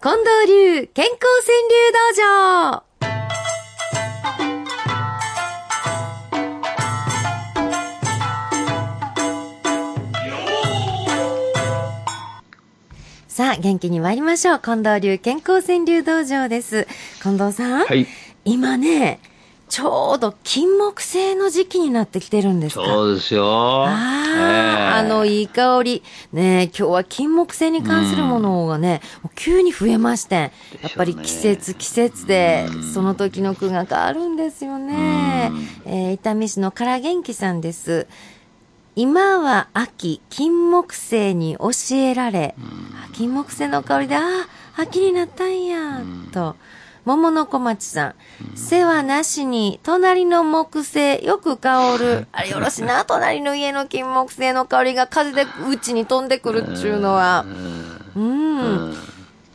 近藤流健康川柳道場さあ、元気に参りましょう。近藤流健康川柳道場です。近藤さん。はい。今ね、ちょうど金木犀の時期になってきてるんですかそうですよ。ああ、あの、いい香り。ねえ今日は金木犀に関するものがね、もう急に増えまして、やっぱり季節、季節で、その時の句が変わるんですよね。えー、伊丹市のから元気さんです。今は秋、金木犀に教えられ、あ金木犀の香りで、ああ、秋になったんや、と。桃の小町さん、世話なしに、隣の木星、よく香る。あれよろしいな、隣の家の金木犀の香りが風でうちに飛んでくるっちゅうのは。うん。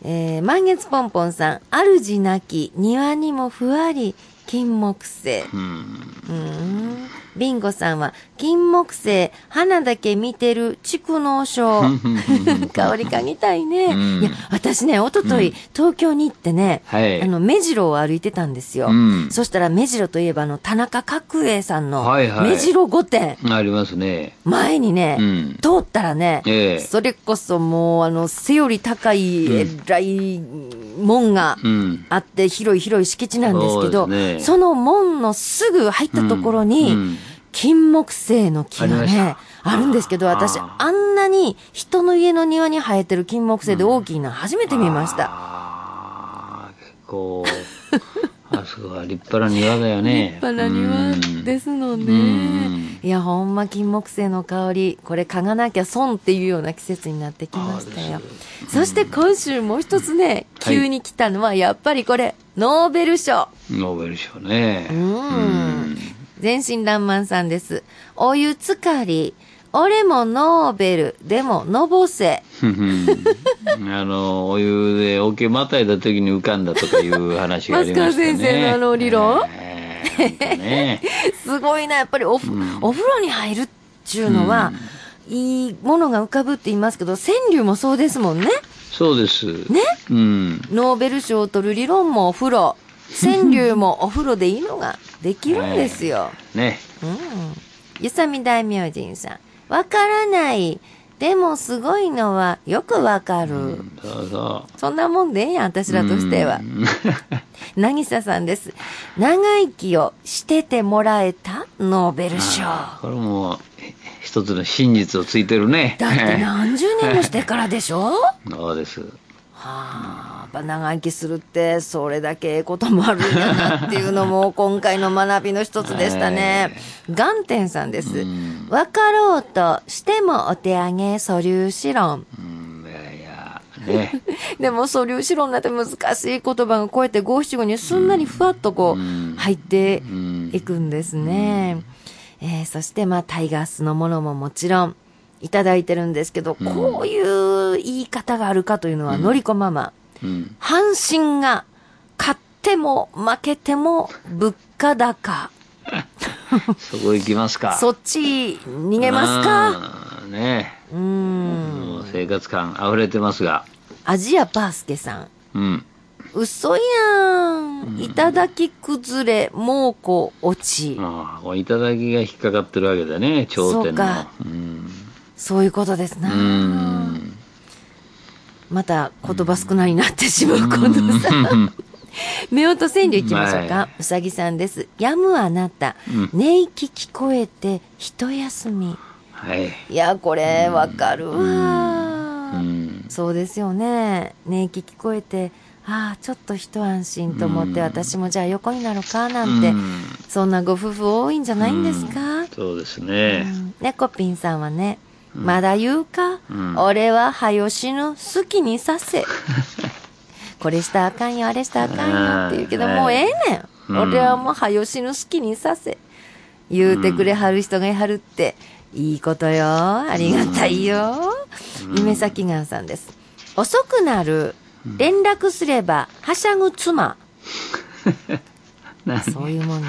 えー、満月ポンポンさん、主なき、庭にもふわり、金木犀。うん。うん。ビンゴさんは、金木犀、花だけ見てる、蓄能症。香り嗅ぎたいね。んいや、私ね、おととい、東京に行ってね、はいあの、目白を歩いてたんですよ。うんそしたら、目白といえば、あの、田中角栄さんの、はいはい目白御殿。ありますね。前にね、うん通ったらね、ええそれこそもう、あの、背より高い、えらい門がうん。あって、広い広い敷地なんですけど、そねその門のすぐ入ったところに、金木犀の木がねた、あるんですけど、私、ああんなに人の家の庭に生えてる金木犀で大きいの初めて見ました。あー結構、あそこは立派な庭だよね。立派な庭ですのねうん。いや、ほんま金木犀の香り、これ嗅がなきゃ損っていうような季節になってきましたよ。そして今週もう一つね、はい急に来たのは、やっぱりこれ、ノーベル賞。ノーベル賞ね。うん。全身爛漫さんです。お湯つかり。俺もノーベル。でも、のぼせ。うんあの、お湯で桶またいだ時に浮かんだとかいう話がありましたね。松川先生のあの理論えーね。すごいな、やっぱりおふ、お風呂に入るっていうのは、いいものが浮かぶって言いますけど、川柳もそうですもんね。そうです。ねうん。ノーベル賞を取る理論もお風呂。川柳もお風呂でいいのができるんですよ。ね。うん。ゆさみ大明神さん。わからない。でもすごいのはよくわかる。そうそそんなもんでええやん、私らとしては。なぎささんです。長生きをしててもらえたノーベル賞。う。これも、え一つの真実をついてるね。だって何十年もしてからでしょ？は そうです。あ、やっぱ長生きするって、それだけええこともあるんやなっていうのも、今回の学びの一つでしたね。眼点さんです。わかろうとしてもお手上げ素粒子論。ね。でも素粒子論なんて難しい言葉がこうやって五七五にすんなりふわっとこう入っていくんですね。えーそしてまあタイガースのものももちろんいただいてるんですけど、こういう言い方があるかというのはのりこママ。うん。阪神が勝っても負けても物価高。そこ行きますか。そっち逃げますかうんね。うーん。生活感溢れてますが。アジアバースケさん。うん。嘘やん。いただき崩れ、猛虎落ち。まあ、こういただきが引っかかってるわけだね、頂点の。そうかうん。そういうことですな。うん。また言葉少なになってしまう近藤さん。夫婦川柳いきましょうか。はうさぎさんです。やむあなた。寝息聞こえて一休み。はい。いや、これわかるわ。うん。そうですよね。寝息聞こえて、ああ、ちょっと一安心と思って、私もじゃあ横になろうかなんて、うんそんなご夫婦多いんじゃないんですか、そうですね。うんねこぴんさんはね、まだ言うか、ん俺ははよ死ぬ好きにさせ。これしたらあかんよ、あれしたらあかんよって言うけど、うんもうええねん。うん俺はもうはよ死ぬ好きにさせ。言うてくれはる人がいはるって、いいことよ。ありがたいよ。夢咲がんさんです。遅くなる。連絡すれば、はしゃぐ妻。なそういうもんね。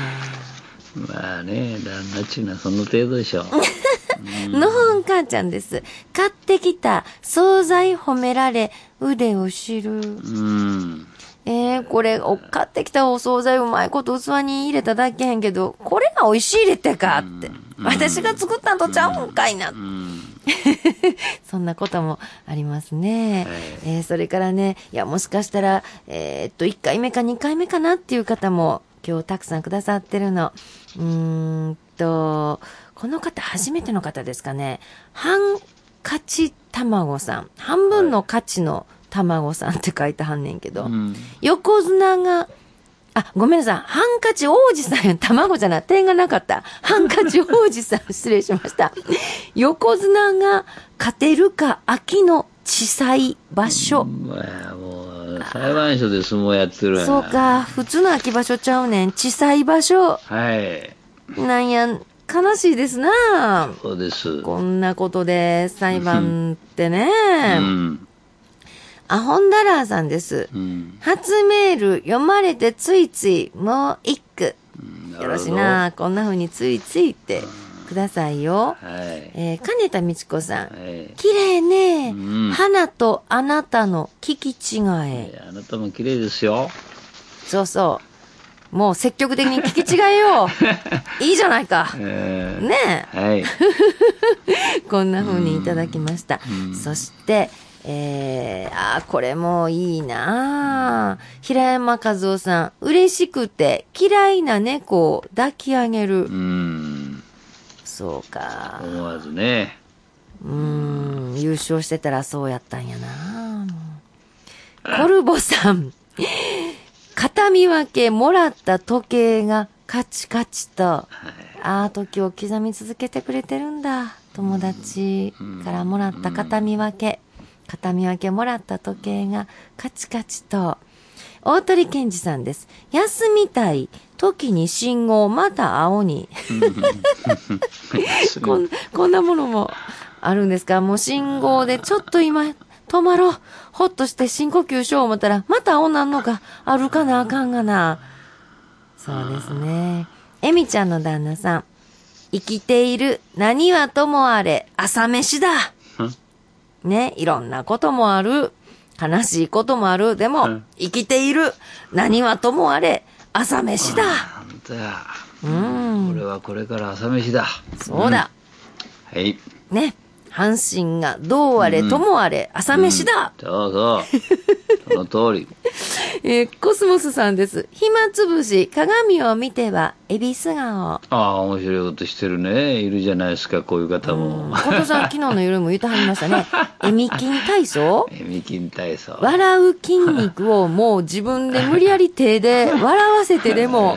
まあね、旦那っちゅうのはその程度でしょう。のほん母ちゃんです。買ってきた惣菜褒められ腕を知る。うん。えー、これ、お買ってきたお惣菜うまいこと器に入れただけへんけど、これが美味しい入れてかって。私が作ったんとちゃうんかいな。うん。そんなこともありますね。えーそれからね、いや、もしかしたら、えーっと、1回目か2回目かなっていう方も、今日たくさんくださってるの。うーんと、この方、初めての方ですかね。半勝ち卵さん。半分の価値の卵さんって書いてはんねんけど。うん。横綱が、あ、ごめんなさい。ハンカチ王子さんや。卵じゃない。点がなかった。ハンカチ王子さん。失礼しました。横綱が勝てるか、秋の地裁場所。まあ、裁判所で相撲やってるそう。か。普通の秋場所ちゃうねん。地裁場所。はい。なんや、悲しいですな。そうです。こんなことで裁判ってね。うん。アホンダラーさんです。うん。初メール読まれてついついもう一句。うんよろし。な。こんな風についついってくださいよ。はい。えー、金田美智子さん。はい。綺麗ね、うん花とあなたの聞き違え。えあなたも綺麗ですよ。そうそう。もう積極的に聞き違えよう。いいじゃないか。えーねはい。え。こんな風にいただきました。そして、えー、あーこれもいいなあ平山和夫さん。嬉しくて嫌いな猫を抱き上げるう。ん。そうか。思わずね。うーん、優勝してたらそうやったんやな。コルボさん。片見分けもらった時計がカチカチと、ああ、時を刻み続けてくれてるんだ。友達からもらった片見分け。片見分けもらった時計がカチカチと。大鳥健二さんです。休みたい時に信号また青に。こんこんなものもあるんですかもう信号でちょっと今止まろう。ほっとして深呼吸しよう思ったら、また青なんのか歩かなあかんがな。そうですね。エミちゃんの旦那さん。生きている何はともあれ朝飯だ。ね、いろんなこともある。悲しいこともある。でも、うん生きている何はともあれ朝飯だ。本当や。うん。俺はこれから朝飯だ。そうだ。はい。ね。阪神がどうあれともあれ朝飯だ。そうそう。その通り。えーコスモスさんです。暇つぶし、鏡を見ては、恵比寿顔。ああ、面白いことしてるね。いるじゃないですか、こういう方も。小藤さん、昨日の夜も言ってはりましたね。えみ筋体操？えみ筋体操。笑う筋肉をもう自分で無理やり手で笑わせて でも、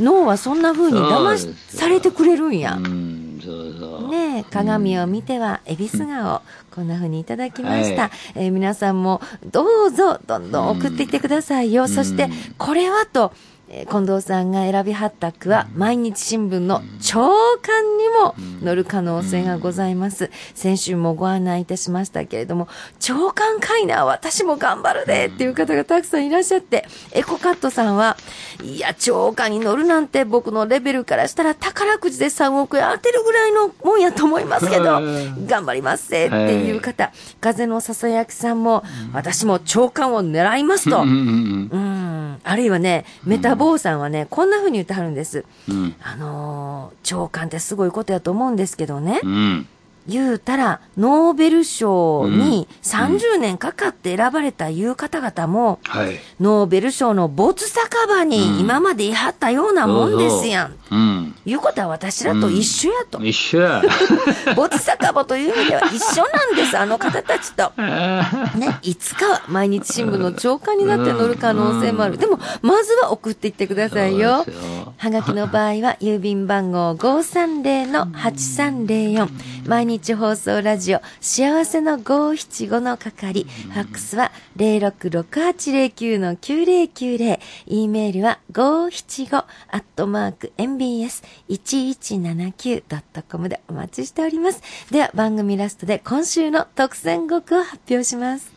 脳はそんな風に騙されてくれるんやう。ん。鏡を見ては、恵比寿顔。こんな風にいただきました。はいえー皆さんも、どうぞ、どんどん送ってきてくださいよ。そして、これはと、えー近藤さんが選びはった句は、毎日新聞の朝刊にも載る可能性がございます。先週もご案内いたしましたけれども、朝刊かいな、私も頑張るでっていう方がたくさんいらっしゃって、エコカットさんは、いや、朝刊に載るなんて僕のレベルからしたら宝くじで3億円当てるぐらいのもんやと思いますけど、頑張りますぜっていう方、風のささやきさんも、私も朝刊を狙いますと。うん。あるいはね、メタボーさんはね、こんな風に言ってはるんです。うん。うん。あのー長官ってすごいことやと思うんですけどね。うん。言うたら、ノーベル賞に30年かかって選ばれたいう方々も、はい。ノーベル賞の没酒場に今までいはったようなもんですやん。そうん。いうことは私らと一緒やと。一緒や。没酒場という意味では一緒なんです、あの方たちと。あ ね、いつかは毎日新聞の朝刊になって載る可能性もある。でも、まずは送っていってくださいよ。はがきの場合は、郵便番号530-8304。毎日放送ラジオ、幸せの575の係。ファックスは066809-9090。e メールは575アットマーク mbs1179.com でお待ちしております。では、番組ラストで今週の特選語句を発表します。